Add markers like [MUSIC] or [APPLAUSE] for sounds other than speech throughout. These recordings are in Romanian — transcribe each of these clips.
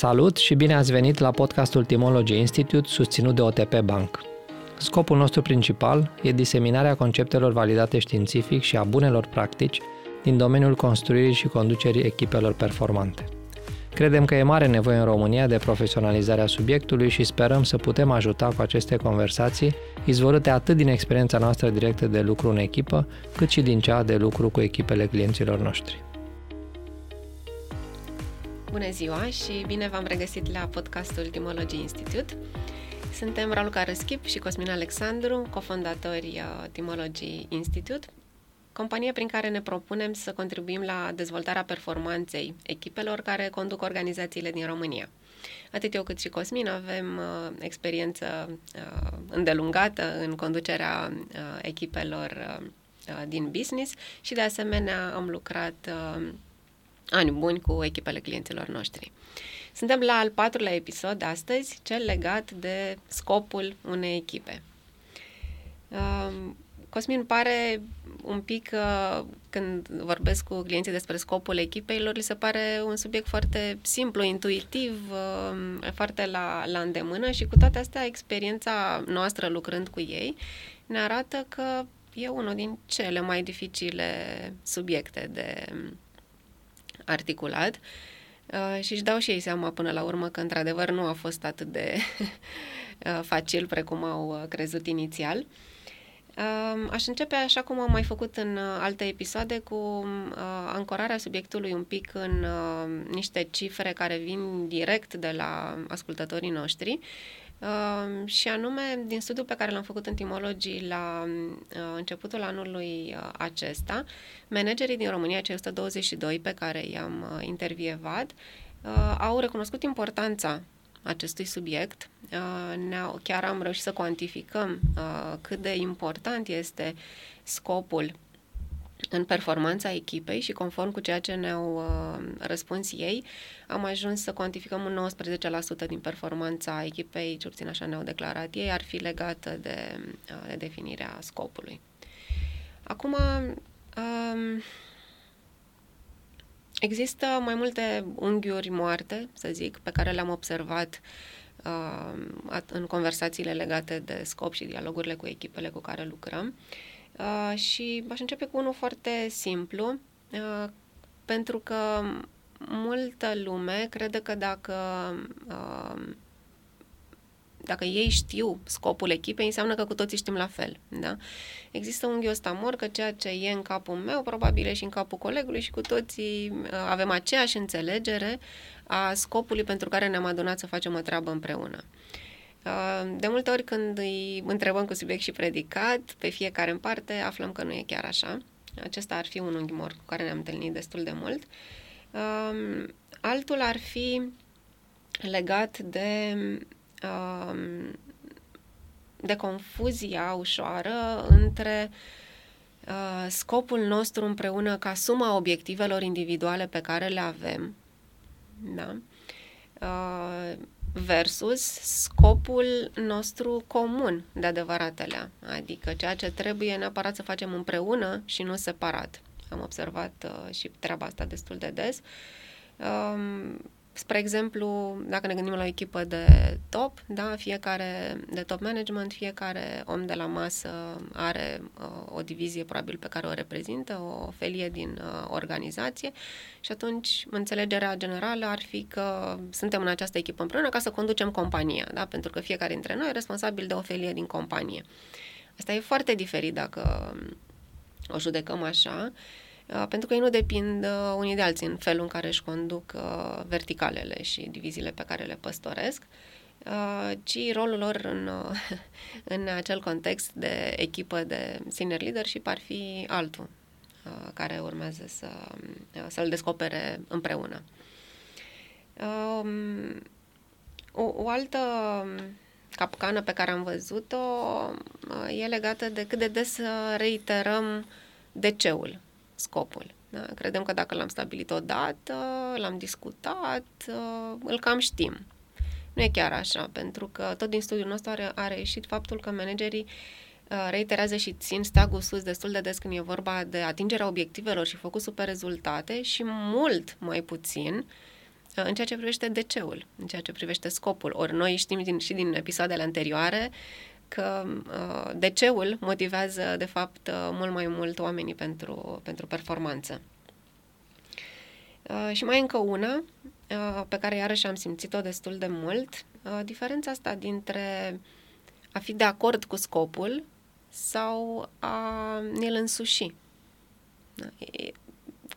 Salut și bine ați venit la podcastul Timology Institute susținut de OTP Bank. Scopul nostru principal e diseminarea conceptelor validate științific și a bunelor practici din domeniul construirii și conducerii echipelor performante. Credem că e mare nevoie în România de profesionalizarea subiectului și sperăm să putem ajuta cu aceste conversații, izvorâte atât din experiența noastră directă de lucru în echipă, cât și din cea de lucru cu echipele clienților noștri. Bună ziua și bine v-am regăsit la podcastul Timology Institute. Suntem Raluca Răschip și Cosmin Alexandru, cofondatori uh, Timology Institute, companie prin care ne propunem să contribuim la dezvoltarea performanței echipelor care conduc organizațiile din România. Atât eu cât și Cosmin avem uh, experiență uh, îndelungată în conducerea uh, echipelor uh, din business și de asemenea am lucrat uh, ani buni cu echipele clienților noștri. Suntem la al patrulea episod astăzi, cel legat de scopul unei echipe. Um, Cosmin pare un pic, uh, când vorbesc cu clienții despre scopul echipei, lor li se pare un subiect foarte simplu, intuitiv, uh, foarte la, la îndemână și cu toate astea, experiența noastră lucrând cu ei ne arată că e unul din cele mai dificile subiecte de articulat uh, și își dau și ei seama până la urmă că într-adevăr nu a fost atât de [LAUGHS] uh, facil precum au uh, crezut inițial. Uh, aș începe așa cum am mai făcut în uh, alte episoade cu uh, ancorarea subiectului un pic în uh, niște cifre care vin direct de la ascultătorii noștri. Uh, și anume, din studiul pe care l-am făcut în timologii la uh, începutul anului uh, acesta, managerii din România, cei 122 pe care i-am uh, intervievat, uh, au recunoscut importanța acestui subiect. Uh, ne-au, chiar am reușit să cuantificăm uh, cât de important este scopul în performanța echipei și conform cu ceea ce ne-au uh, răspuns ei, am ajuns să cuantificăm un 19% din performanța echipei, ce puțin așa ne-au declarat ei, ar fi legată de, uh, de definirea scopului. Acum, um, există mai multe unghiuri moarte, să zic, pe care le-am observat uh, în conversațiile legate de scop și dialogurile cu echipele cu care lucrăm. Uh, Uh, și aș începe cu unul foarte simplu, uh, pentru că multă lume crede că dacă uh, dacă ei știu scopul echipei, înseamnă că cu toții știm la fel. Da? Există un ăsta mor că ceea ce e în capul meu, probabil e și în capul colegului și cu toții uh, avem aceeași înțelegere a scopului pentru care ne-am adunat să facem o treabă împreună. Uh, de multe ori când îi întrebăm cu subiect și predicat, pe fiecare în parte, aflăm că nu e chiar așa. Acesta ar fi un unghi mort cu care ne-am întâlnit destul de mult. Um, altul ar fi legat de, um, de confuzia ușoară între uh, scopul nostru împreună ca suma obiectivelor individuale pe care le avem. Da? Uh, versus scopul nostru comun de adevăratele, adică ceea ce trebuie neapărat să facem împreună și nu separat. Am observat uh, și treaba asta destul de des. Um, Spre exemplu, dacă ne gândim la o echipă de top, da, fiecare de top management, fiecare om de la masă are uh, o divizie probabil pe care o reprezintă, o felie din uh, organizație și atunci înțelegerea generală ar fi că suntem în această echipă împreună ca să conducem compania, da, pentru că fiecare dintre noi e responsabil de o felie din companie. Asta e foarte diferit dacă o judecăm așa. Uh, Uh, pentru că ei nu depind uh, unii de alții în felul în care își conduc uh, verticalele și diviziile pe care le păstoresc, ci rolul lor în, [LAUGHS] în acel context de echipă de senior leadership ar fi altul, care urmează să, să-l descopere împreună. Um, o, o altă capcană pe care am văzut-o e legată de cât de des reiterăm de ceul scopul. Da? Credem că dacă l-am stabilit odată, l-am discutat, uh, îl cam știm. Nu e chiar așa, pentru că tot din studiul nostru are, are ieșit faptul că managerii uh, reiterează și țin steagul sus destul de des când e vorba de atingerea obiectivelor și focusul pe rezultate și mult mai puțin în ceea ce privește DC-ul, în ceea ce privește scopul. Ori noi știm din, și din episoadele anterioare că uh, DC-ul motivează, de fapt, uh, mult mai mult oamenii pentru, pentru performanță. Uh, și mai încă una, uh, pe care iarăși am simțit-o destul de mult, uh, diferența asta dintre a fi de acord cu scopul sau a ne-l însuși.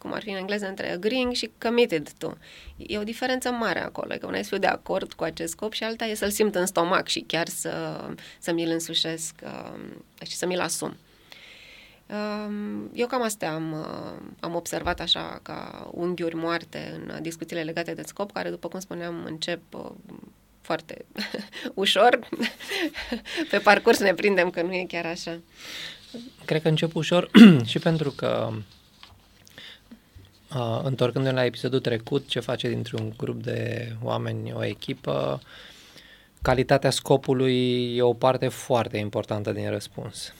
Da? E, cum ar fi în engleză, între agreeing și committed to. E o diferență mare acolo, că una e să fiu de acord cu acest scop și alta e să-l simt în stomac și chiar să, să mi-l însușesc um, și să mi-l asum. Um, eu cam astea am, uh, am observat așa ca unghiuri moarte în discuțiile legate de scop, care, după cum spuneam, încep uh, foarte [LAUGHS] ușor. [LAUGHS] Pe parcurs ne prindem că nu e chiar așa. Cred că încep ușor [CLEARS THROAT] și pentru că Uh, întorcându-ne la episodul trecut, ce face dintr-un grup de oameni o echipă, calitatea scopului e o parte foarte importantă din răspuns.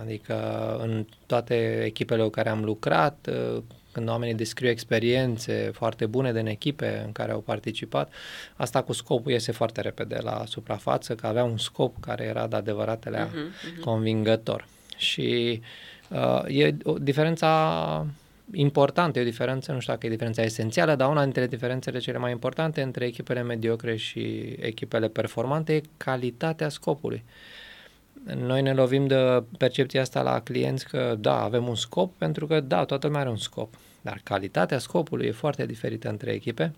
Adică în toate echipele cu care am lucrat, uh, când oamenii descriu experiențe foarte bune din echipe în care au participat, asta cu scopul iese foarte repede la suprafață, că avea un scop care era de adevăratele uh-huh, uh-huh. convingător. Și uh, e o diferența importantă, e o diferență, nu știu dacă e diferența esențială, dar una dintre diferențele cele mai importante între echipele mediocre și echipele performante e calitatea scopului. Noi ne lovim de percepția asta la clienți că da, avem un scop pentru că da, toată lumea are un scop, dar calitatea scopului e foarte diferită între echipe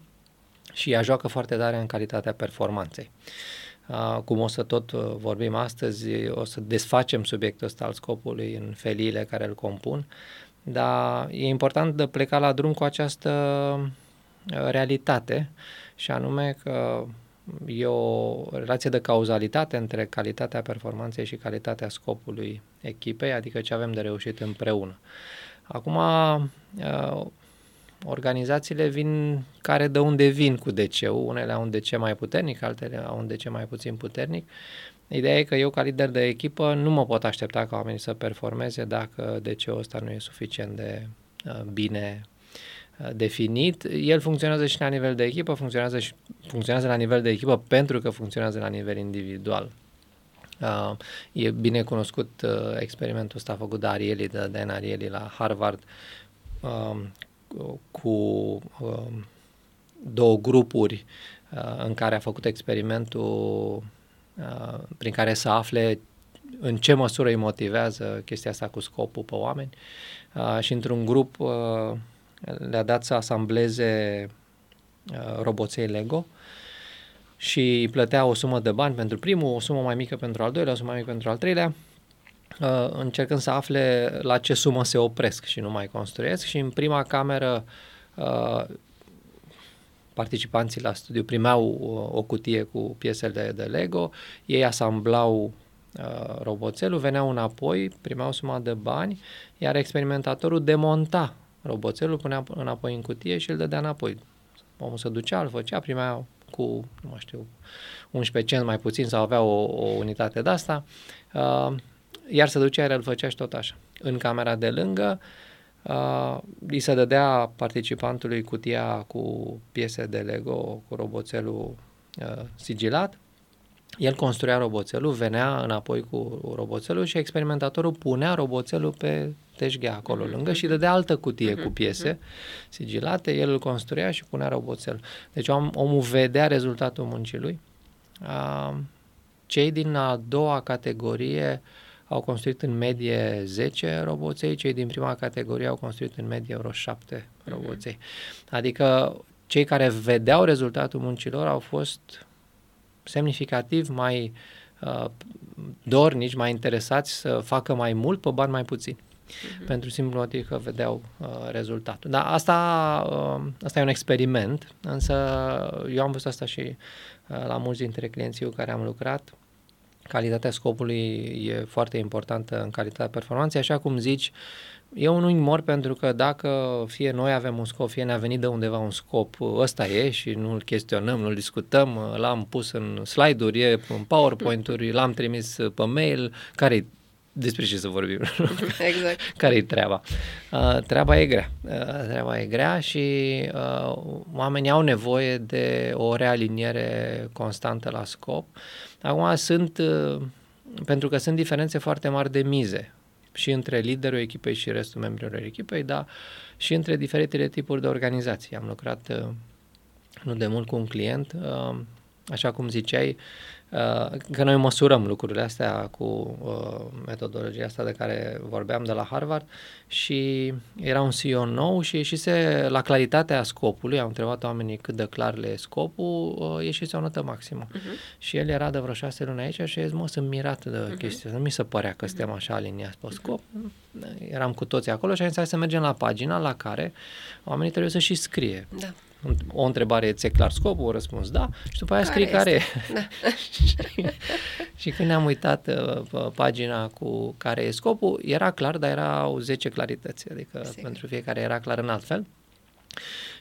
și ea joacă foarte tare în calitatea performanței. Uh, cum o să tot uh, vorbim astăzi, o să desfacem subiectul ăsta al scopului în feliile care îl compun, dar e important de pleca la drum cu această uh, realitate și anume că e o relație de cauzalitate între calitatea performanței și calitatea scopului echipei, adică ce avem de reușit împreună. Acum, uh, organizațiile vin care de unde vin cu DC-ul, unele au un DC mai puternic, altele au un DC mai puțin puternic Ideea e că eu, ca lider de echipă, nu mă pot aștepta ca oamenii să performeze dacă de ce ăsta nu e suficient de uh, bine uh, definit. El funcționează și la nivel de echipă, funcționează, și, funcționează la nivel de echipă pentru că funcționează la nivel individual. Uh, e bine cunoscut uh, experimentul ăsta făcut de Ariely, de Dan Ariely la Harvard, uh, cu uh, două grupuri uh, în care a făcut experimentul Uh, prin care să afle în ce măsură îi motivează chestia asta cu scopul pe oameni. Uh, și într-un grup uh, le-a dat să asambleze roboței Lego și îi plătea o sumă de bani pentru primul, o sumă mai mică pentru al doilea, o sumă mai mică pentru al treilea, încercând să afle la ce sumă se opresc și nu mai construiesc. Și în prima cameră participanții la studiu primeau uh, o cutie cu piesele de Lego, ei asamblau uh, roboțelul, veneau înapoi, primeau suma de bani, iar experimentatorul demonta roboțelul, punea înapoi în cutie și îl dădea înapoi. Omul se ducea, îl făcea, primea cu, nu mai știu, 11 cenți mai puțin sau avea o, o unitate de asta, uh, iar se ducea, iar îl făcea și tot așa. În camera de lângă, uh, uh, îi se dădea participantului cutia cu piese de Lego, cu roboțelul uh, sigilat, el construia roboțelul, venea înapoi cu roboțelul și experimentatorul punea roboțelul pe teșghea acolo mm-hmm. lângă și dădea altă cutie mm-hmm. cu piese mhm. sigilate, el îl construia și punea roboțelul. Deci om, omul vedea rezultatul muncii lui. Uh, cei din a doua categorie uh, au construit în medie 10 roboței, cei din prima categorie au construit în medie vreo 7 mhm. roboței. Adică cei care vedeau rezultatul muncilor au fost semnificativ mai uh, dornici, mai interesați să facă mai mult pe bani mai puțini. Uh-huh. Pentru simplu motiv că vedeau uh, rezultatul. Dar asta, uh, asta e un experiment, însă eu am văzut asta și uh, la mulți dintre clienții cu care am lucrat calitatea scopului e foarte importantă în calitatea performanței, așa cum zici, e un unghi mor pentru că dacă fie noi avem un scop, fie ne-a venit de undeva un scop, ăsta e și nu-l chestionăm, nu-l discutăm, l-am pus în slide-uri, e în PowerPoint-uri, l-am trimis pe mail, care despre ce să vorbim. [LAUGHS] Exact. Care-i treaba? Uh, treaba e grea. Uh, treaba e grea și uh, oamenii au nevoie de o realiniere constantă la scop. Acum sunt, uh, pentru că sunt diferențe foarte mari de mize și între liderul echipei și restul membrilor echipei, dar și între diferitele tipuri de organizații. Am lucrat uh, nu de mult cu un client, uh, așa cum ziceai, Uh, că noi măsurăm lucrurile astea cu uh, metodologia asta de care vorbeam de la Harvard și era un CEO nou și ieșise la claritatea scopului, am întrebat oamenii cât de clar le e scopul, uh, ieșise o notă maximă. Uh-huh. Și el era de vreo șase luni aici și a zis, mă, sunt mirat de uh-huh. chestia Nu mi se părea că uh-huh. suntem așa aliniați pe scop. Uh-huh. Eram cu toții acolo și am zis, să mergem la pagina la care oamenii trebuie să și scrie. Da o întrebare, ți-e clar scopul? O răspuns da și după aia care scrii care e. [LAUGHS] Da. [LAUGHS] și când ne-am uitat uh, pe pagina cu care e scopul, era clar, dar erau 10 clarități, adică Sigur. pentru fiecare era clar în alt fel.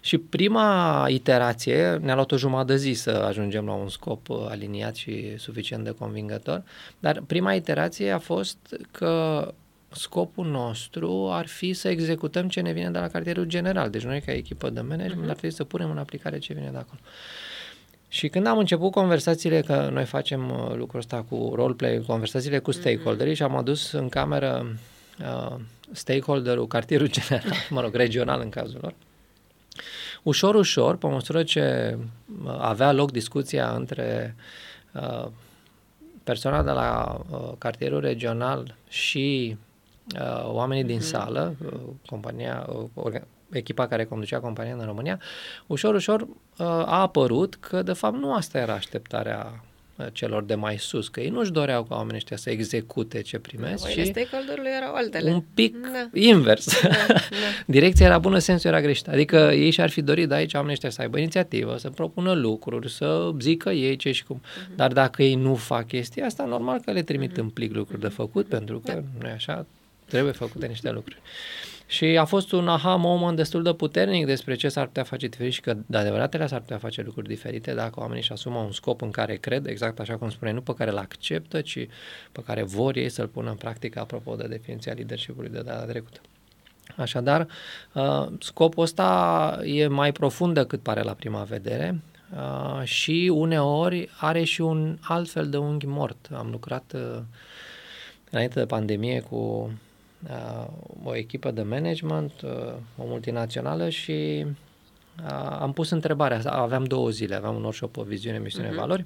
Și prima iterație ne-a luat o jumătate de zi să ajungem la un scop uh, aliniat și suficient de convingător, dar prima iterație a fost că scopul nostru ar fi să executăm ce ne vine de la cartierul general. Deci noi ca echipă de management uh-huh. ar trebui să punem în aplicare ce vine de acolo. Și când am început conversațiile, că noi facem uh, lucrul ăsta cu roleplay, conversațiile cu mhm. stakeholderii uh-huh. și am adus în cameră uh, stakeholderul cartierul general, [LAUGHS] mă rog, regional în cazul lor, ușor, ușor, pe măsură ce uh, avea loc discuția între uh, persoana de la uh, cartierul regional și uh, oamenii din mm-hmm. sală, uh, compania, uh, orga, echipa care conducea compania în România, ușor, ușor uh, a apărut că de fapt nu asta era așteptarea uh, celor de mai sus, că ei nu-și doreau ca oamenii ăștia să execute ce primesc Voile și erau altele. un pic da. invers. Da, da. [LAUGHS] Direcția era bună, sensul era greșit. Adică ei și-ar fi dorit de aici oamenii ăștia să aibă inițiativă, să propună lucruri, să zică ei ce și cum. Uh-huh. Dar dacă ei nu fac chestia asta, normal că le trimit uh-huh. în plic lucruri de făcut, uh-huh. pentru că da. nu e așa, Trebuie făcute niște lucruri. Și a fost un aha moment destul de puternic despre ce s-ar putea face diferit și că de adevărat s-ar putea face lucruri diferite dacă oamenii își asumă un scop în care cred, exact așa cum spune, nu pe care îl acceptă, ci pe care vor ei să-l pună în practică apropo de definiția leadership-ului de data trecută. Așadar, uh, scopul ăsta e mai profund decât pare la prima vedere uh, și uneori are și un alt fel de unghi mort. Am lucrat uh, înainte de pandemie cu uh, o echipă de management, uh, o multinațională și uh, am pus întrebarea asta, aveam două zile, aveam un workshop, o viziune, misiune, uh-huh. valori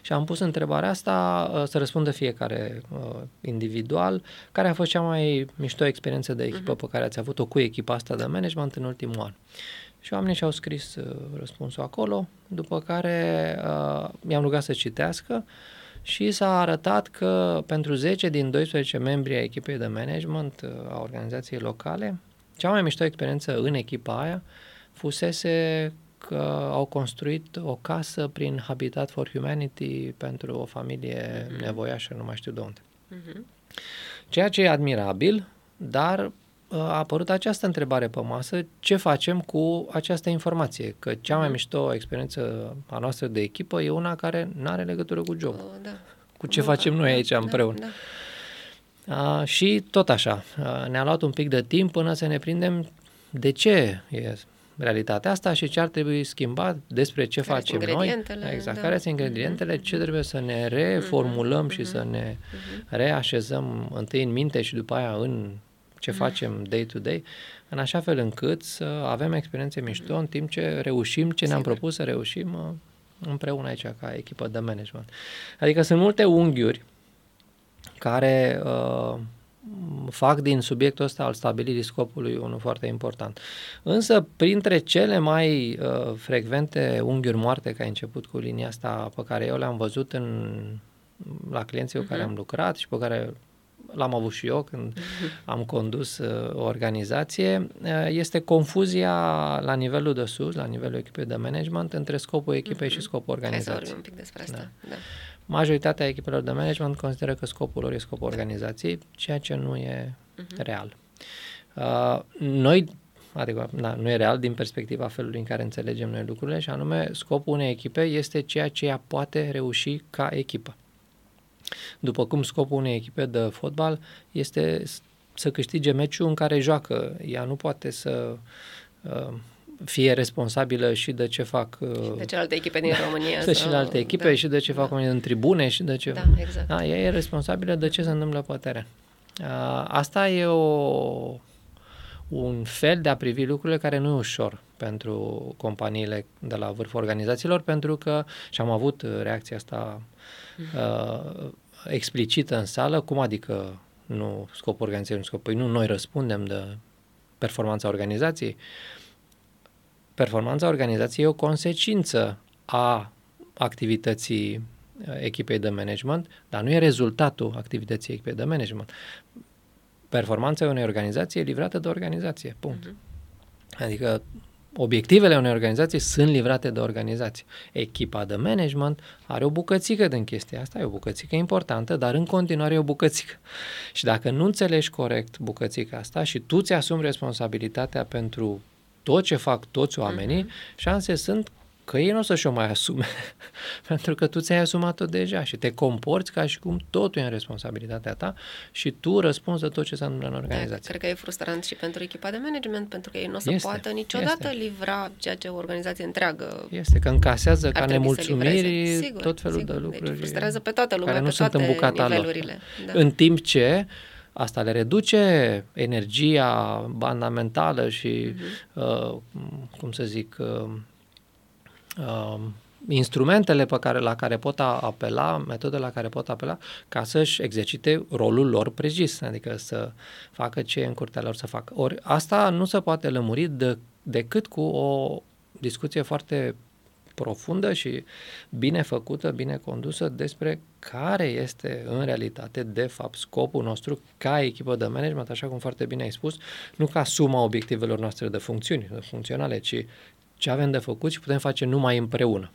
și am pus întrebarea asta uh, să răspundă fiecare uh, individual, care a fost cea mai mișto experiență de echipă uh-huh. pe care ați avut-o cu echipa asta de management în ultimul an. Și oamenii și-au scris uh, răspunsul acolo, după care uh, i-am rugat să citească și s-a arătat că pentru 10 din 12 membri ai echipei de management uh, a organizației locale, cea mai mișto experiență în echipa aia fusese că au construit o casă prin Habitat for Humanity pentru o familie mm-hmm. nevoiașă, nu mai știu de unde. Mm-hmm. Ceea ce e admirabil, dar a apărut această întrebare pe masă, ce facem cu această informație? Că cea mai mhm. mișto experiență a noastră de echipă e una care nu are legătură cu job. Uh, da. Cu ce nu, facem noi aici da, împreună. Da. A, și tot așa, a, ne-a luat un pic de timp până să ne prindem de ce e realitatea asta și ce ar trebui schimbat, despre ce care facem noi. Exact, da. care sunt ingredientele, mm-hmm. ce trebuie să ne reformulăm mm-hmm. și să ne mm-hmm. reașezăm întâi în minte și după aia în ce mm. facem day to day, în așa fel încât să avem experiențe mișto în timp ce reușim ce ne-am propus să reușim uh, împreună aici ca echipă de management. Adică sunt multe unghiuri care uh, fac din subiectul ăsta al stabilirii scopului unul foarte important. Însă, printre cele mai uh, frecvente unghiuri moarte, că ai început cu linia asta pe care eu le-am văzut în, la clienții uh-huh. cu care mhm. am lucrat și pe care l-am avut și eu când uh-huh. am condus uh, o organizație, uh, este confuzia la nivelul de sus, la nivelul echipei de management, între scopul echipei uh-huh. și scopul organizației. Hai să un pic despre asta. Da. Da. Majoritatea echipelor de management consideră că scopul lor e scopul organizației, ceea ce nu e uh-huh. real. Uh, noi adică na, nu e real din perspectiva felului în care înțelegem noi lucrurile și anume scopul unei echipe este ceea ce ea poate reuși ca echipă. După cum scopul unei echipe de fotbal este să câștige meciul în care joacă. Ea nu poate să uh, fie responsabilă și de ce fac... Uh, de celelalte echipe din România. [LAUGHS] de celelalte echipe da, și de ce da. fac în tribune și de ce... Da, exact. Da, ea e responsabilă de ce se întâmplă pe teren. Uh, asta e o, un fel de a privi lucrurile care nu e ușor pentru companiile de la vârful organizațiilor, pentru că, și am avut reacția asta uh, explicită în sală, cum adică nu scopul organizației, nu scopul. Păi nu, noi răspundem de performanța organizației. Performanța organizației e o consecință a activității uh, echipei de management, dar nu e rezultatul activității echipei de management. Performanța unei organizații e livrată de organizație, punct. Mm-hmm. Adică obiectivele unei organizații sunt livrate de organizație. Echipa de management are o bucățică din chestia asta, e o bucățică importantă, dar în continuare e o bucățică. Și dacă nu înțelegi corect bucățica asta și tu ți-asumi responsabilitatea pentru tot ce fac toți oamenii, uh-huh. șanse sunt că ei nu o să-și o mai asume, [LAUGHS] pentru că tu ți-ai asumat-o deja și te comporți ca și cum totul e în responsabilitatea ta și tu răspunzi de tot ce se întâmplă în organizație. Da, cred că e frustrant și pentru echipa de management, pentru că ei nu o să este, poată niciodată este. livra ceea ce o organizație întreagă Este, că încasează ca nemulțumiri sigur, tot felul sigur. de deci lucruri. Deci frustrează pe toată lumea, care nu pe sunt toate în bucata nivelurile. Lor. Da. În timp ce Asta le reduce energia, banda mentală și, uh-huh. uh, cum să zic, uh, uh, instrumentele pe care, la care pot apela, metodele la care pot apela, ca să-și exercite rolul lor precis, adică să facă ce e în curtea lor să facă. Ori asta nu se poate lămuri de, decât cu o discuție foarte profundă și bine făcută, bine condusă despre care este în realitate, de fapt, scopul nostru ca echipă de management, așa cum foarte bine ai spus, nu ca suma obiectivelor noastre de funcțiuni funcționale, ci ce avem de făcut și putem face numai împreună.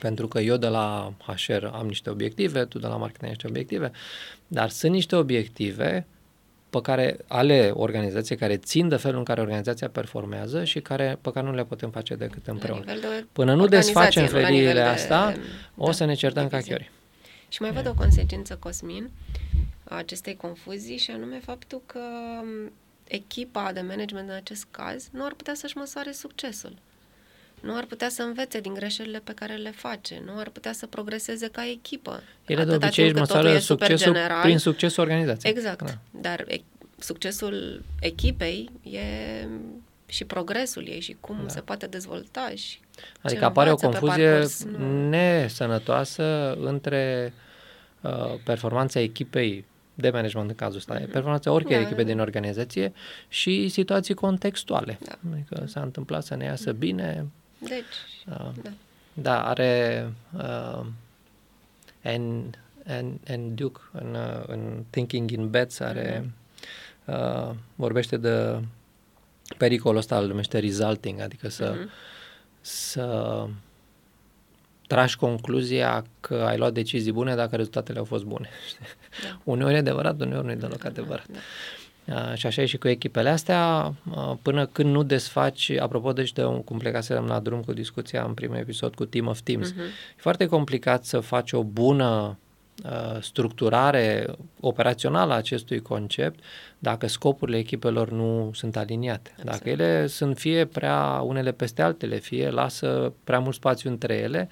Pentru că eu de la HR am niște obiective, tu de la marketing ai niște obiective, dar sunt niște obiective pe care, ale organizației care țin de felul în care organizația performează și care, pe care nu le putem face decât împreună. De Până nu desfacem feriile astea, de, o da, să ne certăm ca chiori. Și mai văd o consecință, Cosmin, a acestei confuzii și anume faptul că echipa de management în acest caz nu ar putea să-și măsoare succesul nu ar putea să învețe din greșelile pe care le face, nu ar putea să progreseze ca echipă. Ele de obicei își măsoară succesul general. prin succesul organizației. Exact, da. dar e, succesul echipei e și progresul ei și cum da. se poate dezvolta și Adică apare o confuzie parcurs, nesănătoasă între uh, performanța echipei de management în cazul ăsta, mm-hmm. performanța oricărei da, echipe da. din organizație și situații contextuale. Da. Adică s-a întâmplat să ne iasă mm-hmm. bine, deci, uh, da. Da, are uh, and, and, and Duke în, uh, în Thinking in Bets are mm-hmm. uh, vorbește de pericolul ăsta îl numește resulting, adică să mm-hmm. să tragi concluzia că ai luat decizii bune dacă rezultatele au fost bune. [LAUGHS] Da. uneori e adevărat, uneori nu e deloc da, adevărat. Da, da. Uh, și așa e și cu echipele astea, uh, până când nu desfaci, apropo deci de un, cum plecasem la drum cu discuția în primul episod cu Team of Teams, uh-huh. e foarte complicat să faci o bună uh, structurare operațională a acestui concept dacă scopurile echipelor nu sunt aliniate. Absolut. Dacă ele sunt fie prea unele peste altele, fie lasă prea mult spațiu între ele,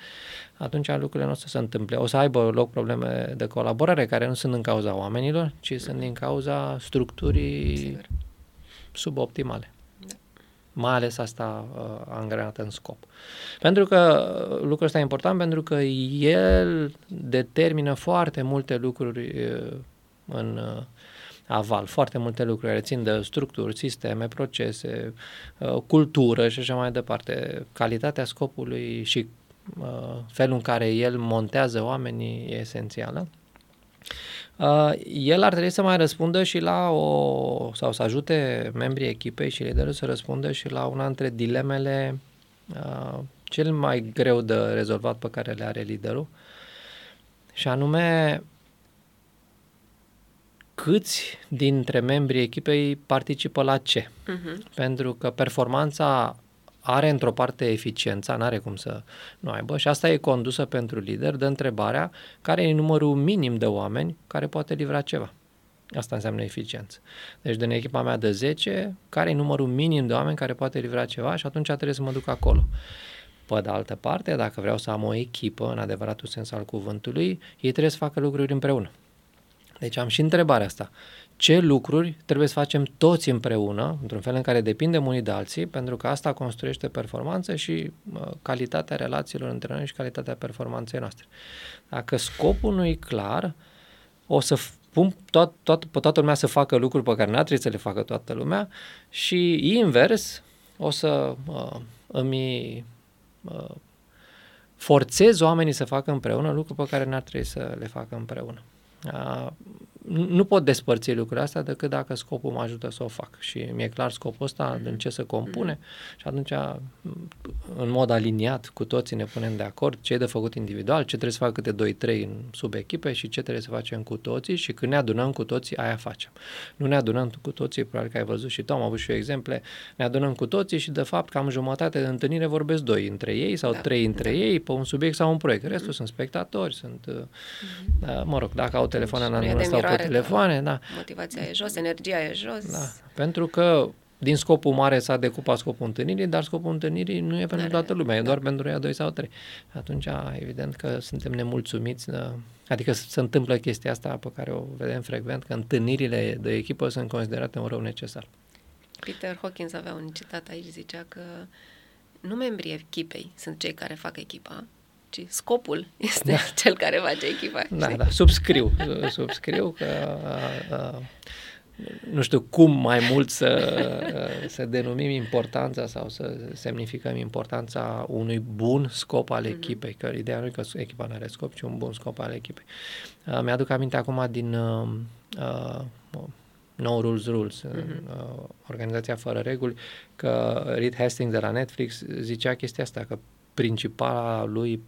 atunci lucrurile nu o să se întâmple. O să aibă loc probleme de colaborare care nu sunt din cauza oamenilor, ci sunt din cauza structurii Sigur. suboptimale. Da. Mai ales asta uh, angrenată în scop. Pentru că uh, lucrul ăsta e important pentru că el determină foarte multe lucruri uh, în uh, aval, foarte multe lucruri care țin de structuri, sisteme, procese, uh, cultură și așa mai departe. Calitatea scopului și Uh, felul în care el montează oamenii e esențială. Uh, el ar trebui să mai răspundă și la o, sau să ajute membrii echipei și liderul să răspundă și la una dintre dilemele uh, cel mai greu de rezolvat pe care le are liderul, și anume câți dintre membrii echipei participă la ce. Uh-huh. Pentru că performanța are într-o parte eficiența, nu are cum să nu aibă și asta e condusă pentru lider de întrebarea care e numărul minim de oameni care poate livra ceva. Asta înseamnă eficiență. Deci din echipa mea de 10, care e numărul minim de oameni care poate livra ceva și atunci trebuie să mă duc acolo. Pe de altă parte, dacă vreau să am o echipă, în adevăratul sens al cuvântului, ei trebuie să facă lucruri împreună. Deci am și întrebarea asta. Ce lucruri trebuie să facem toți împreună, într-un fel în care depindem unii de alții, pentru că asta construiește performanță și uh, calitatea relațiilor între noi și calitatea performanței noastre. Dacă scopul nu e clar, o să pun tot, tot, pe toată lumea să facă lucruri pe care nu trebuie să le facă toată lumea și invers o să uh, îmi uh, forțez oamenii să facă împreună lucruri pe care n-ar trebui să le facă împreună. uh, nu pot despărți lucrurile astea decât dacă scopul mă ajută să o fac. Și mi-e clar scopul ăsta din ce se compune și atunci, în mod aliniat, cu toții ne punem de acord ce e de făcut individual, ce trebuie să facă câte 2-3 în subechipe și ce trebuie să facem cu toții și când ne adunăm cu toții, aia facem. Nu ne adunăm cu toții, probabil că ai văzut și tu, am avut și eu exemple, ne adunăm cu toții și de fapt cam jumătate de întâlnire vorbesc doi între ei sau da. trei între da. ei pe un subiect sau un proiect. Restul mm-hmm. sunt spectatori, sunt, mm-hmm. mă rog, dacă au telefoane în sau pe telefoane, da. Motivația e jos, energia e jos. Da. Pentru că din scopul mare s-a decupat scopul întâlnirii, dar scopul întâlnirii nu e pentru toată lumea, e da. doar pentru ea doi sau trei. Atunci, evident că suntem nemulțumiți, da. adică se întâmplă chestia asta pe care o vedem frecvent, că întâlnirile de echipă sunt considerate un rău necesar. Peter Hawkins avea un citat aici, zicea că nu membrii echipei sunt cei care fac echipa, ci scopul [LAUGHS] este da. cel care face echipa. Da, știi? da, subscriu, [LAUGHS] subscriu că uh, uh, nu știu cum mai mult să, uh, să denumim importanța sau să semnificăm importanța unui bun scop al mhm. echipei, că ideea nu e că echipa nu are scop, ci un bun scop al echipei. Uh, mi-aduc aminte acum din uh, uh, No Rules Rules, uh-huh. uh, organizația fără reguli, că Reed Hastings de la Netflix zicea chestia asta, că principala lui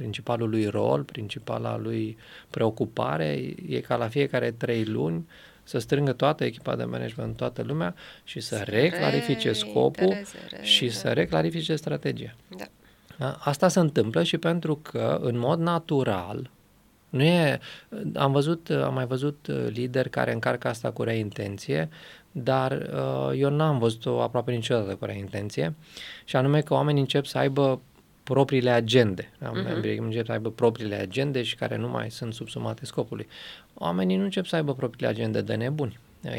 principalul lui rol, principala lui preocupare e ca la fiecare trei luni să strângă toată echipa de management, toată lumea și să, să reclarifice scopul re, și da. să reclarifice strategia. Da. Asta se întâmplă și pentru că, în mod natural, nu e, am văzut, am mai văzut lideri care încarcă asta cu rea intenție, dar uh, eu n-am văzut-o aproape niciodată cu rea intenție, și anume că oamenii încep să aibă propriile agende. Da? Uh-huh. Membrii încep să aibă propriile agende și care nu mai sunt subsumate scopului. Oamenii nu încep să aibă propriile agende de nebuni.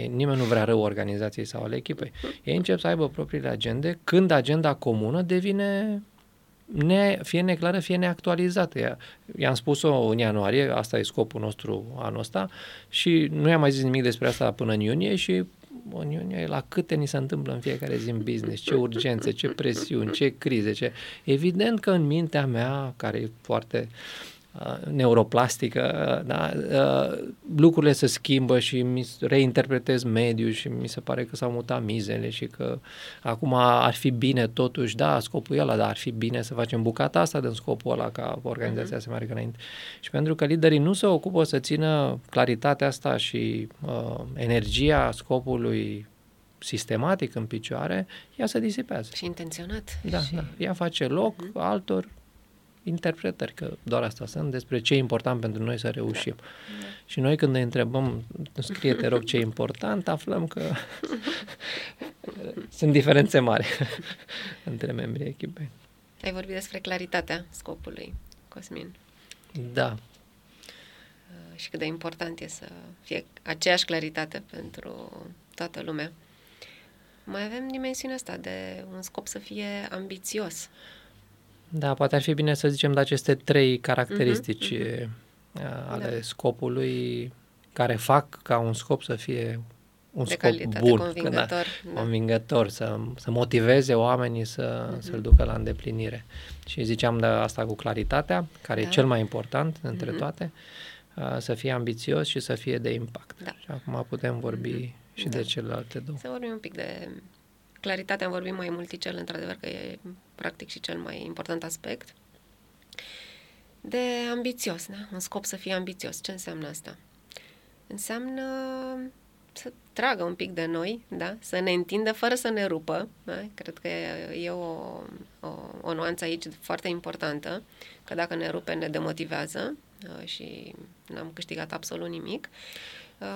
Nimeni nu vrea rău organizației sau ale echipei. Ei încep să aibă propriile agende când agenda comună devine ne, fie neclară, fie neactualizată. I-am spus-o în ianuarie, asta e scopul nostru anul ăsta și nu i-am mai zis nimic despre asta până în iunie și Uniunea la câte ni se întâmplă în fiecare zi în business, ce urgențe, ce presiuni, ce crize, ce... Evident că în mintea mea, care e foarte uh, neuroplastică, uh, da, uh, lucrurile se schimbă și mi reinterpretez mediul și mi se pare că s-au mutat mizele și că acum ar fi bine totuși, da, scopul e ăla, dar ar fi bine să facem bucata asta din scopul ăla ca organizația uh-huh. să meargă înainte. Și pentru că liderii nu se ocupă să țină claritatea asta și uh, energia scopului sistematic în picioare, ea se disipează. Și intenționat. Da, și... da. Ea face loc uh-huh. altor interpretări, că doar asta sunt, despre ce e important pentru noi să reușim. Da. Și noi când ne întrebăm, scrie te rog ce e important, aflăm că [LAUGHS] sunt diferențe mari [LAUGHS] între membrii echipei. Ai vorbit despre claritatea scopului, Cosmin. Da. Uh, și cât de important e să fie aceeași claritate pentru toată lumea. Mai avem dimensiunea asta de un scop să fie ambițios. Da, poate ar fi bine să zicem de aceste trei caracteristici uh-huh, uh-huh. ale da. scopului care fac ca un scop să fie un de scop calitate, bun, convingător, că, da, da. convingător să, să motiveze oamenii să, uh-huh. să-l ducă la îndeplinire. Și ziceam de asta cu claritatea, care da. e cel mai important între uh-huh. toate, uh, să fie ambițios și să fie de impact. Da. Și acum putem vorbi uh-huh. și da. de celelalte două. Să vorbim un pic de claritatea, am vorbit mai multicel, într-adevăr că e practic și cel mai important aspect. De ambițios, da? Un scop să fie ambițios. Ce înseamnă asta? Înseamnă să tragă un pic de noi, da? să ne întindă fără să ne rupă. Da? Cred că e o, o, o nuanță aici foarte importantă, că dacă ne rupe, ne demotivează uh, și n-am câștigat absolut nimic.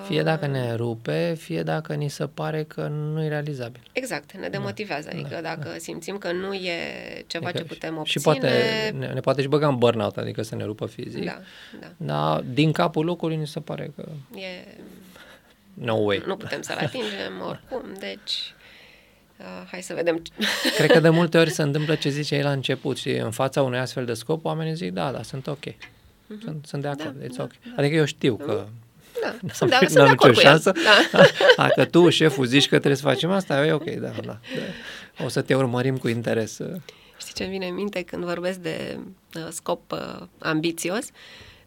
Fie dacă ne rupe, fie dacă ni se pare că nu e realizabil. Exact, ne demotivează. Da, adică da, dacă da. simțim că nu e ceva adică ce putem obține... Și poate, ne, ne poate și băga în burnout, adică să ne rupă fizic. Da, da. Dar din capul locului ni se pare că... E... No way. Nu putem să-l atingem [LAUGHS] oricum, deci... Uh, hai să vedem. [LAUGHS] Cred că de multe ori se întâmplă ce zice el la început și în fața unui astfel de scop, oamenii zic, da, da, sunt ok. Uh-huh. Sunt, sunt de acord, da, it's da, ok. Da. Adică eu știu că da, [LAUGHS] sunt de, sunt de acord cu șansă. Da. [LAUGHS] Dacă tu, șeful, zici că trebuie să facem asta, e ok, da, da, da. O să te urmărim cu interes. Știi ce vine în minte când vorbesc de uh, scop uh, ambițios?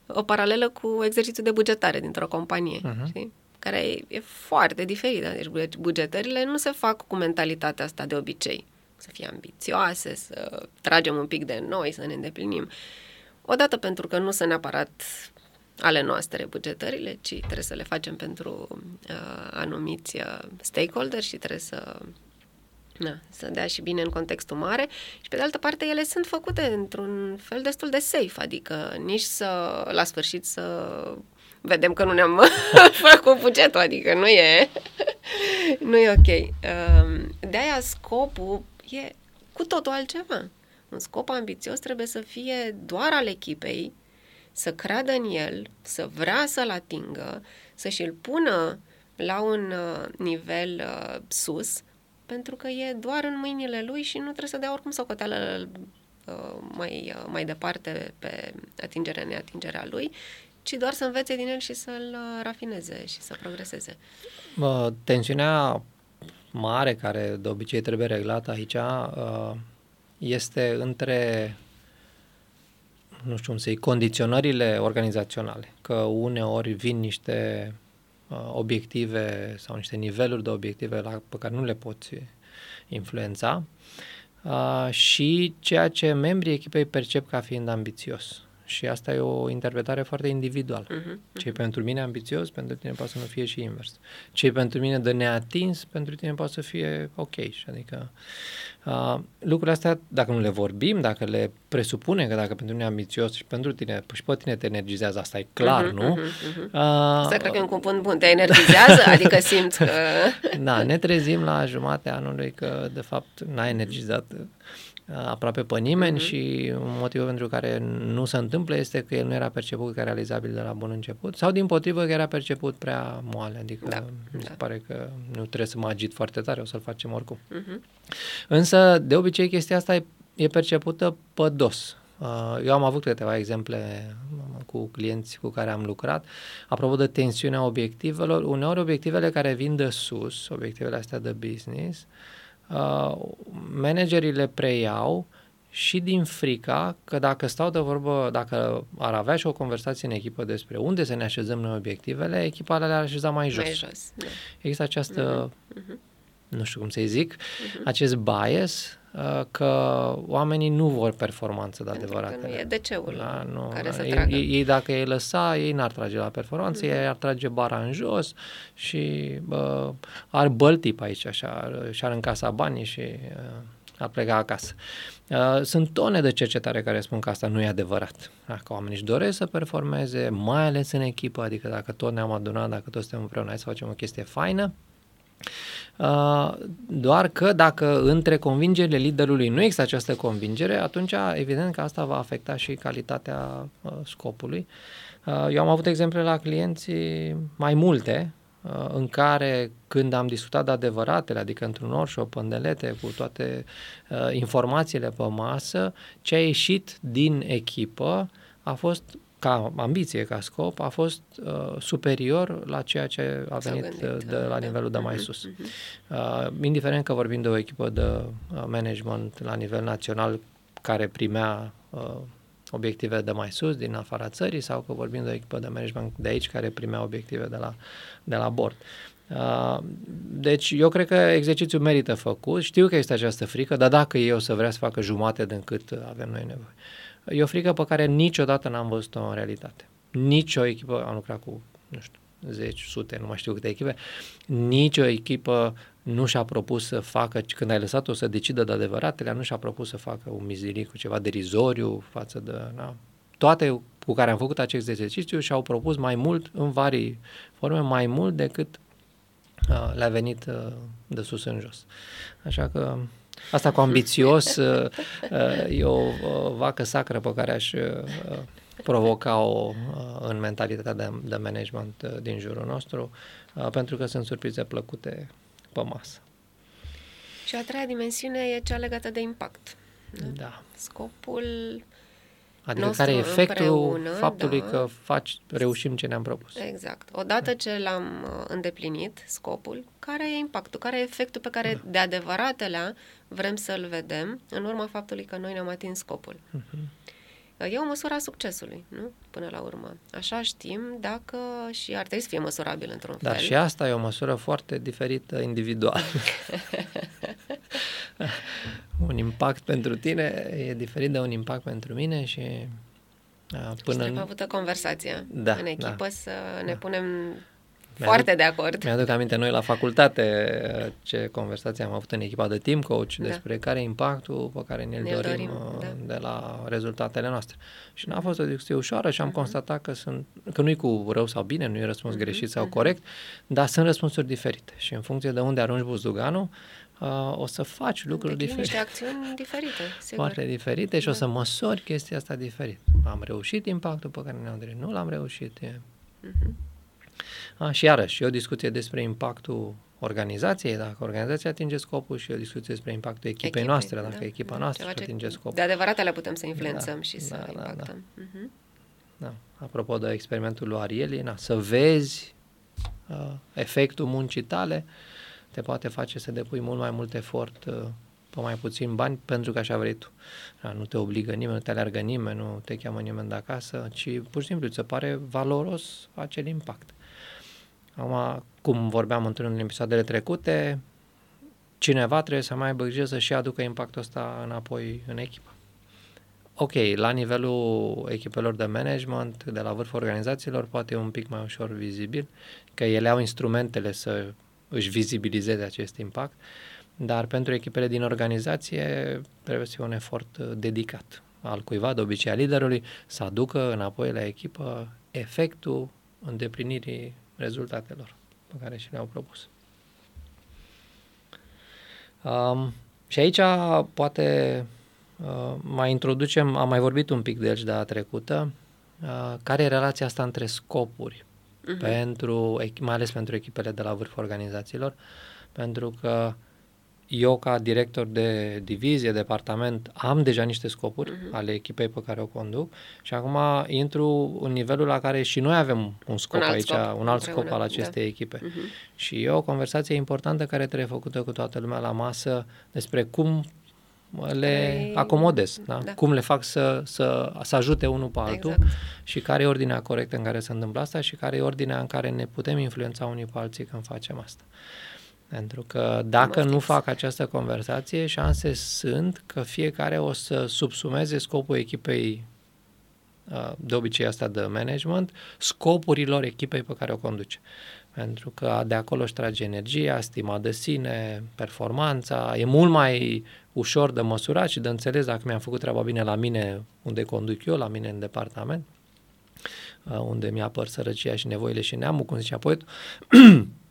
O paralelă cu exercițiul de bugetare dintr-o companie, uh-huh. știi? care e, e foarte diferită. Deci bugetările nu se fac cu mentalitatea asta de obicei. Să fie ambițioase, să tragem un pic de noi, să ne îndeplinim. Odată pentru că nu sunt neapărat ale noastre bugetările, ci trebuie să le facem pentru uh, anumiți uh, stakeholder și trebuie să na, să dea și bine în contextul mare și pe de altă parte ele sunt făcute într-un fel destul de safe, adică nici să la sfârșit să vedem că nu ne-am [LAUGHS] făcut bugetul, adică nu e [LAUGHS] nu e ok. Um, de aia scopul e cu totul altceva. Un scop ambițios trebuie să fie doar al echipei, să creadă în el, să vrea să-l atingă, să și-l pună la un uh, nivel uh, sus, pentru că e doar în mâinile lui și nu trebuie să dea oricum socoteală uh, mai, uh, mai departe pe atingerea, neatingerea lui, ci doar să învețe din el și să-l uh, rafineze și să progreseze. Uh, tensiunea mare care de obicei trebuie reglată aici uh, este între nu știu cum să condiționările organizaționale, că uneori vin niște uh, obiective sau niște niveluri de obiective la, pe care nu le poți influența uh, și ceea ce membrii echipei percep ca fiind ambițios. Și asta e o interpretare foarte individuală. Uh-huh, uh-huh. Ce pentru mine ambițios, pentru tine poate să nu fie și invers. Ce pentru mine de neatins, pentru tine poate să fie ok. Adică uh, lucrurile astea, dacă nu le vorbim, dacă le presupune că dacă pentru mine e ambițios și pentru tine, și pe tine te energizează, asta e clar, uh-huh, nu? Uh-huh, uh-huh. Uh, asta cred că e un cuvânt bun, te energizează, [LAUGHS] adică simți că... da, ne trezim la jumatea anului că, de fapt, n-a energizat aproape pe nimeni uh-huh. și motivul pentru care nu se întâmplă este că el nu era perceput ca realizabil de la bun început sau din potrivă că era perceput prea moale, adică da, mi se da. pare că nu trebuie să mă agit foarte tare, o să-l facem oricum. Uh-huh. Însă, de obicei, chestia asta e, e percepută pe dos. Eu am avut câteva exemple cu clienți cu care am lucrat. Apropo de tensiunea obiectivelor, uneori obiectivele care vin de sus, obiectivele astea de business, uh, uh, managerii le preiau și din frica că dacă stau de vorbă, dacă ar avea și o conversație în echipă despre unde să ne așezăm noi obiectivele, echipa le-ar așeza mai jos. Mai jos da. Există această, uh-huh. Uh-huh. nu știu cum să-i zic, uh-huh. acest bias uh, că oamenii nu vor performanță de adevărat. nu e DC-ul da, nu, care să ei, tragă. Ei, ei dacă ei lăsa, ei n-ar trage la performanță, uh-huh. ei ar trage bara în jos și uh, ar bălti pe aici așa, și-ar încasa banii și uh, ar pleca acasă. Uh, sunt tone de cercetare care spun că asta nu e adevărat. Dacă oamenii își doresc să performeze, mai ales în echipă, adică dacă tot ne-am adunat, dacă toți suntem împreună, hai să facem o chestie faină, Uh, doar că dacă între convingerile liderului nu există această convingere, atunci evident că asta va afecta și calitatea uh, scopului. Uh, eu am avut exemple la clienții mai multe, în care când am discutat de adevăratele, adică într-un workshop, în delete, cu toate informațiile pe masă, ce a ieșit din echipă a fost ca ambiție, ca scop, a fost uh, superior la ceea ce a venit gândit, de, de la da. nivelul de mai uh-huh, sus. Uh-huh. Uh, indiferent că vorbim de o echipă de uh, management la nivel național care primea uh, obiective de mai sus, din afara țării, sau că vorbim de o echipă de management de aici care primea obiective de la, de la bord. Uh, deci eu cred că exercițiul merită făcut, știu că este această frică, dar dacă eu să vrea să facă jumate din cât avem noi nevoie. E o frică pe care niciodată n-am văzut-o în realitate. Nici o echipă, am lucrat cu, nu știu, zeci, sute, nu mai știu câte echipe, nici o echipă nu și-a propus să facă, când ai lăsat-o să decidă de adevăratele, nu și-a propus să facă un mizilic cu ceva derizoriu față de... Na, toate cu care am făcut acest exercițiu și-au propus mai mult, în vari forme, mai mult decât uh, le-a venit uh, de sus în jos. Așa că asta cu ambițios [LAUGHS] uh, uh, e o, o vacă sacră pe care aș uh, provoca-o uh, în mentalitatea de, de management uh, din jurul nostru, uh, pentru că sunt surprize plăcute pe masă. Și a treia dimensiune e cea legată de impact. Da. Scopul Adică care e efectul faptului da. că faci, reușim ce ne-am propus. Exact. Odată ce l-am uh, îndeplinit, scopul, care e impactul, care e efectul pe care da. de adevăratele vrem să-l vedem în urma faptului că noi ne-am atins scopul. Uh-huh. E o măsură a succesului, nu? Până la urmă. Așa știm dacă și ar trebui să fie măsurabil într-un Dar fel. și asta e o măsură foarte diferită individual. [LAUGHS] un impact pentru tine e diferit de un impact pentru mine și până... Și în... avută conversația da, în echipă da, să ne da. punem foarte de acord. Mi-aduc aminte noi la facultate ce conversație am avut în echipa de team coach da. despre care e impactul pe care ne-l, ne dorim, dorim uh, da. de la rezultatele noastre. Și n-a fost o discuție ușoară și am uh-huh. constatat că sunt că nu-i cu rău sau bine, nu e răspuns uh-huh. greșit sau uh-huh. corect, dar sunt răspunsuri diferite și în funcție de unde arunci buzduganul, uh, o să faci lucruri diferite. niște acțiuni diferite, sigur. Foarte diferite și da. o să măsori chestia asta diferit. Am reușit impactul pe care ne-am dorit, nu l-am reușit. E... Uh-huh. A, și iarăși, e o discuție despre impactul organizației, dacă organizația atinge scopul și o discuție despre impactul echipei, echipei noastre, dacă da, echipa da, noastră atinge scopul. De adevărat le putem să influențăm da, și da, să da, impactăm. Da, da. Uh-huh. da. Apropo de experimentul lui Arieli, na, să vezi uh, efectul muncii tale te poate face să depui mult mai mult efort uh, pe mai puțin bani pentru că așa vrei tu. Da, nu te obligă nimeni, nu te alergă nimeni, nu te cheamă nimeni de acasă, ci pur și simplu ți se pare valoros acel impact. Acum, cum vorbeam într-un din episoadele trecute, cineva trebuie să mai aibă grijă să-și aducă impactul ăsta înapoi în echipă. Ok, la nivelul echipelor de management, de la vârful organizațiilor, poate e un pic mai ușor vizibil, că ele au instrumentele să își vizibilizeze acest impact, dar pentru echipele din organizație trebuie să fie un efort dedicat al cuiva, de obicei a liderului, să aducă înapoi la echipă efectul îndeplinirii rezultatelor pe care și le-au propus. Um, și aici poate uh, mai introducem, am mai vorbit un pic de el și data trecută, uh, care e relația asta între scopuri, uh-huh. pentru, mai ales pentru echipele de la vârful organizațiilor, pentru că uh, eu ca director de divizie, departament, am deja niște scopuri uh-huh. ale echipei pe care o conduc și acum intru în nivelul la care și noi avem un scop un aici, scop, un alt împreună, scop al acestei da. echipe. Uh-huh. Și e o conversație importantă care trebuie făcută cu toată lumea la masă despre cum le păi, acomodez, da? da? cum le fac să, să, să ajute unul pe altul exact. și care e ordinea corectă în care se întâmplă asta și care e ordinea în care ne putem influența unii pe alții când facem asta. Pentru că dacă nu fac această conversație, șanse sunt că fiecare o să subsumeze scopul echipei uh, de obicei asta de management, scopurilor echipei pe care o conduce. Pentru că de acolo își trage energia, stima de sine, performanța, e mult mai ușor de măsurat și de înțeles dacă mi-am făcut treaba bine la mine unde conduc eu, la mine în departament, uh, unde mi-apăr sărăcia și nevoile și neamul, cum zicea poetul, Uh, [CLEARS THROAT]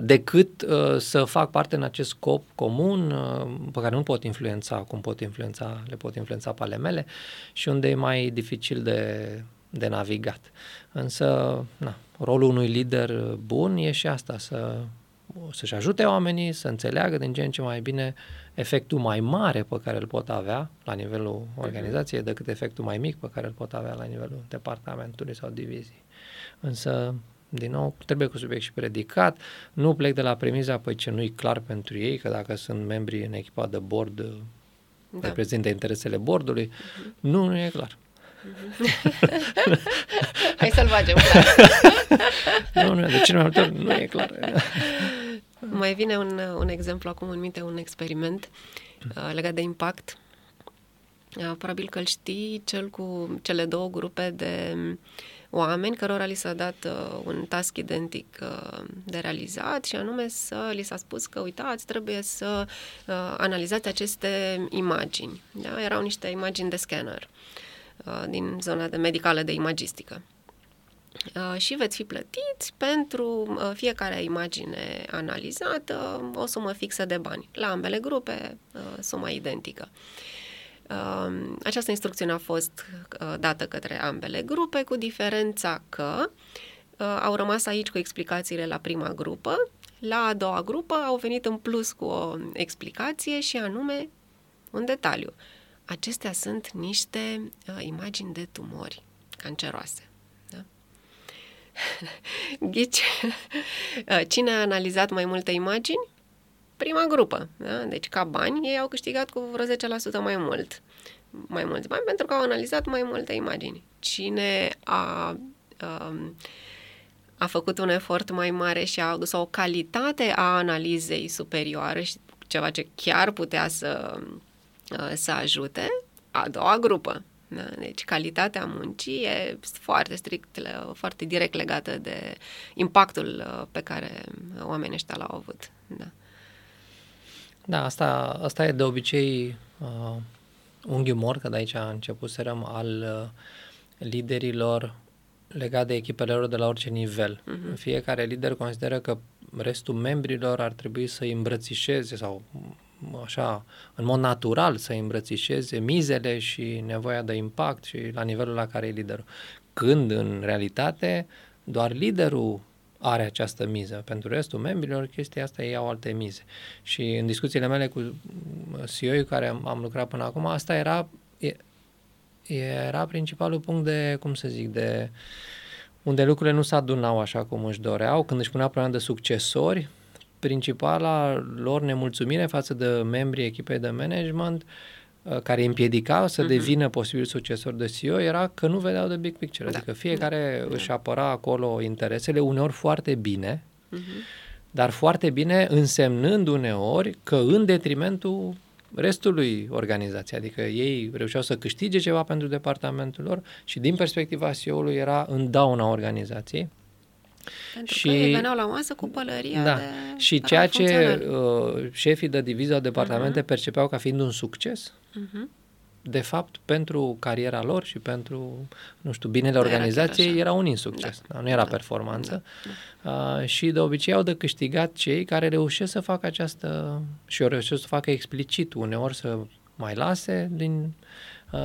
decât uh, să fac parte în acest scop comun uh, pe care nu pot influența cum pot influența, le pot influența pe ale mele și unde e mai dificil de, de navigat. Însă, na, rolul unui lider bun e și asta, să, să-și ajute oamenii să înțeleagă din ce în ce mai bine efectul mai mare pe care îl pot avea la nivelul mhm. organizației decât efectul mai mic pe care îl pot avea la nivelul departamentului sau diviziei. Însă din nou, trebuie cu subiect și predicat. Nu plec de la premiza, păi ce nu-i clar pentru ei, că dacă sunt membri în echipa de board, da. reprezintă interesele bordului. Uh-huh. Nu, nu e clar. Uh-huh. [LAUGHS] Hai să-l facem [LAUGHS] nu, nu, de cine mai multe ori nu e clar. [LAUGHS] mai vine un, un exemplu acum în minte, un experiment uh, legat de impact. Uh, probabil că îl știi, cel cu cele două grupe de oameni cărora li s-a dat uh, un task identic uh, de realizat și anume să li s-a spus că, uitați, trebuie să uh, analizați aceste imagini. Da? Erau niște imagini de scanner uh, din zona de medicală de imagistică. Uh, și veți fi plătiți pentru uh, fiecare imagine analizată o sumă fixă de bani. La ambele grupe, uh, suma identică. Această instrucțiune a fost dată către ambele grupe, cu diferența că au rămas aici cu explicațiile la prima grupă, la a doua grupă au venit în plus cu o explicație și anume un detaliu. Acestea sunt niște imagini de tumori canceroase. [LAUGHS] Ghici, [LAUGHS] cine a analizat mai multe imagini? Prima grupă. Da? Deci, ca bani, ei au câștigat cu vreo 10% mai mult. Mai mulți bani pentru că au analizat mai multe imagini. Cine a, um, a făcut un efort mai mare și a adus o calitate a analizei superioară și ceva ce chiar putea să, uh, să ajute, a doua grupă. Da? Deci calitatea muncii e foarte strict, foarte direct legată de impactul uh, pe care oamenii ăștia l-au avut. Da, da asta, asta e de obicei uh, unghiul mor, că de aici a început serăm al uh, liderilor legat de echipele lor de la orice nivel. Uh-huh. Fiecare lider consideră că restul membrilor ar trebui să îi îmbrățișeze sau așa, în mod natural să îmbrățișeze mizele și nevoia de impact și la nivelul la care e liderul. Când, în realitate, doar liderul are această miză. Pentru restul membrilor, chestia asta ei au alte mize. Și în discuțiile mele cu ceo cu care am, am lucrat până acum, asta era, era principalul punct de, cum să zic, de unde lucrurile nu se adunau așa cum își doreau, când își punea problema de succesori, principala lor nemulțumire față de membrii echipei de management uh, care îi împiedicau să uh-huh. devină posibil succesor de CEO era că nu vedeau de big picture. Da. Adică fiecare da. își apăra acolo interesele, uneori foarte bine, uh-huh. dar foarte bine însemnând uneori că în detrimentul restului organizației. Adică ei reușeau să câștige ceva pentru departamentul lor și din perspectiva CEO-ului era în dauna organizației. Pentru și, că ei veneau la masă cu pălăria da, de Și ceea ce uh, șefii de divizia departamente uh-huh. percepeau ca fiind un succes, uh-huh. de fapt, pentru cariera lor și pentru, nu știu, binele organizației, era un insucces. Da. Da, nu era da. performanță. Da. Da. Uh, și de obicei au de câștigat cei care reușesc să facă această, și o reușesc să facă explicit, uneori să mai lase din uh,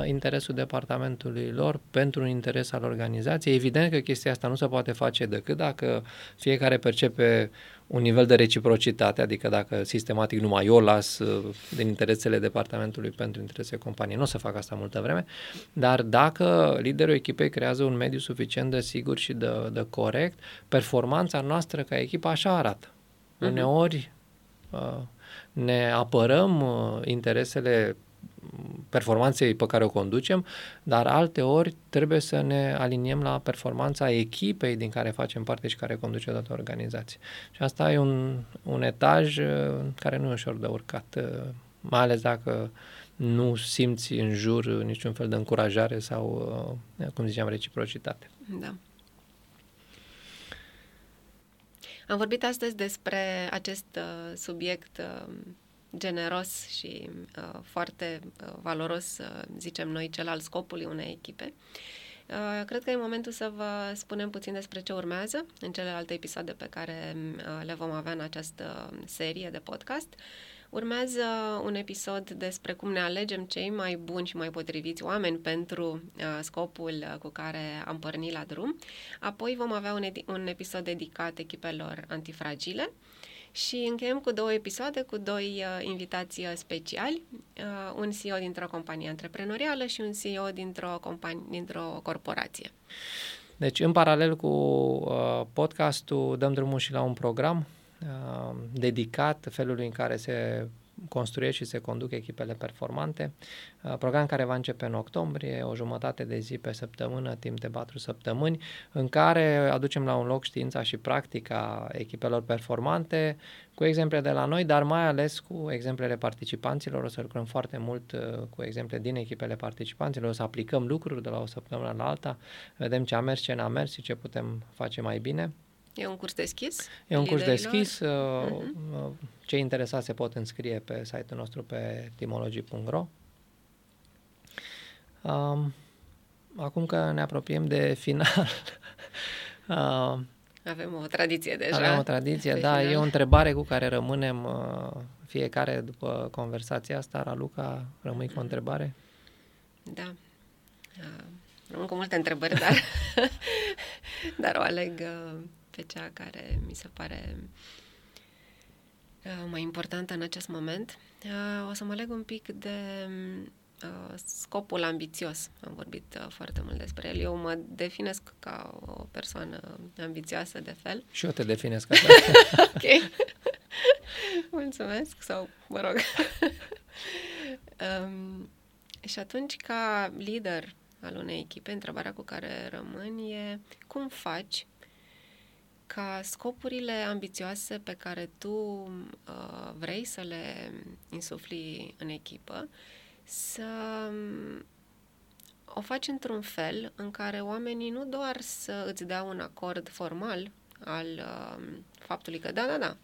interesul departamentului lor pentru un interes al organizației. Evident că chestia asta nu se poate face decât dacă fiecare percepe un nivel de reciprocitate, adică dacă sistematic numai eu las uh, din interesele departamentului pentru interesele companiei. Nu o să fac asta multă vreme, dar dacă liderul echipei creează un mediu suficient de sigur și de, de corect, performanța noastră ca echipă așa arată. Uh-huh. Uneori uh, ne apărăm uh, interesele performanței pe care o conducem, dar alte ori trebuie să ne aliniem la performanța echipei din care facem parte și care conduce toată organizația. Și asta e un, un etaj uh, care nu e ușor de urcat, uh, mai ales dacă nu simți în jur niciun fel de încurajare sau, uh, cum ziceam, reciprocitate. Da. Am vorbit astăzi despre acest uh, subiect uh, generos și uh, foarte uh, valoros, uh, zicem noi, cel al scopului unei echipe. Uh, cred că e momentul să vă spunem puțin despre ce urmează în celelalte episoade pe care uh, le vom avea în această serie de podcast. Urmează un episod despre cum ne alegem cei mai buni și mai potriviți oameni pentru uh, scopul uh, cu care am pornit la drum. Apoi vom avea un, edi- un episod dedicat echipelor antifragile. Și încheiem cu două episoade, cu doi uh, invitați uh, speciali, uh, un CEO dintr-o companie antreprenorială și un CEO dintr-o, companie, dintr-o corporație. Deci, în paralel cu uh, podcastul, dăm drumul și la un program uh, dedicat felului în care se construiesc și se conduc echipele performante. Uh, program care va începe în octombrie, o jumătate de zi pe săptămână, timp de patru săptămâni, în care aducem la un loc știința și practica echipelor performante, cu exemple de la noi, dar mai ales cu exemplele participanților. O să lucrăm foarte mult uh, cu exemple din echipele participanților, o să aplicăm lucruri de la o săptămână la alta, vedem ce a mers, ce n-a mers și ce putem face mai bine. E un curs deschis? E un curs deschis. Uh-huh. Cei interesați se pot înscrie pe site-ul nostru pe timology.ro. Um, acum că ne apropiem de final, [LAUGHS] uh, avem o tradiție deja. Avem o tradiție, da. Final. E o întrebare cu care rămânem uh, fiecare după conversația asta. Raluca, rămâi cu o întrebare? Da. Uh, rămân cu multe întrebări, dar, [LAUGHS] dar o aleg uh, pe cea care mi se pare uh, mai importantă în acest moment. Uh, o să mă leg un pic de uh, scopul ambițios. Am vorbit uh, foarte mult despre el. Eu mă definesc ca o persoană ambițioasă de fel. [LAUGHS] Și eu te definesc ca [LAUGHS] Ok. [LAUGHS] Mulțumesc. Sau, mă rog. um, și atunci, ca lider al unei echipe, întrebarea cu care rămân e cum faci ca scopurile ambițioase pe care tu uh, vrei să le insufli în echipă să um, o faci într-un fel în care oamenii nu doar să îți dea un acord formal al uh, faptului că da, da, da,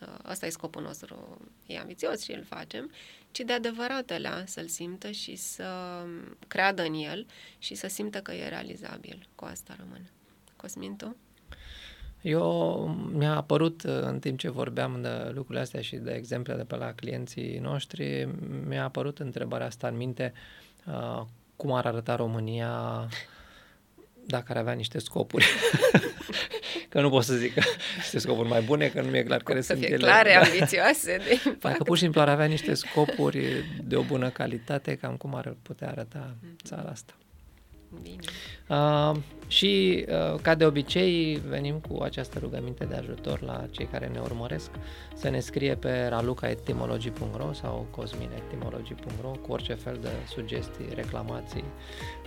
uh, ăsta e scopul nostru, e ambițios și îl facem, ci de adevăratele să-l simtă și să um, creadă în el și să simtă că e realizabil. Cu asta rămân. Cosmin, tu? Eu mi-a apărut uh, în timp ce vorbeam de lucrurile astea și de exemple de pe la clienții noștri, mi-a apărut întrebarea asta în minte, uh, cum ar arăta România dacă ar avea niște scopuri. [LAUGHS] că nu pot să zic că niște scopuri mai bune, că nu mi-e clar care să sunt fie ele. clare, ambițioase, de impact. Dacă pur și simplu ar avea niște scopuri de o bună calitate, cam cum ar putea arăta țara asta. Bine. Uh, și, uh, ca de obicei, venim cu această rugăminte de ajutor la cei care ne urmăresc să ne scrie pe raluca.etimology.ro sau cosminetimology.ro cu orice fel de sugestii, reclamații,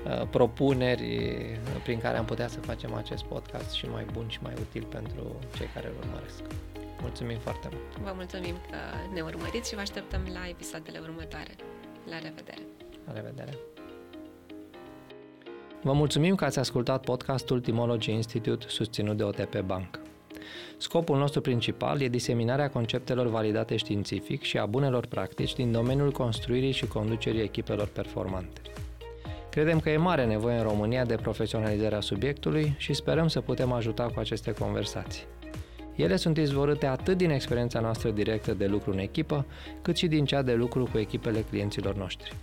uh, propuneri prin care am putea să facem acest podcast și mai bun și mai util pentru cei care îl urmăresc. Mulțumim foarte mult! Vă mulțumim că ne urmăriți și vă așteptăm la episoadele următoare. La revedere! La revedere! Vă mulțumim că ați ascultat podcastul Timology Institute susținut de OTP Bank. Scopul nostru principal e diseminarea conceptelor validate științific și a bunelor practici din domeniul construirii și conducerii echipelor performante. Credem că e mare nevoie în România de profesionalizarea subiectului și sperăm să putem ajuta cu aceste conversații. Ele sunt izvorâte atât din experiența noastră directă de lucru în echipă, cât și din cea de lucru cu echipele clienților noștri.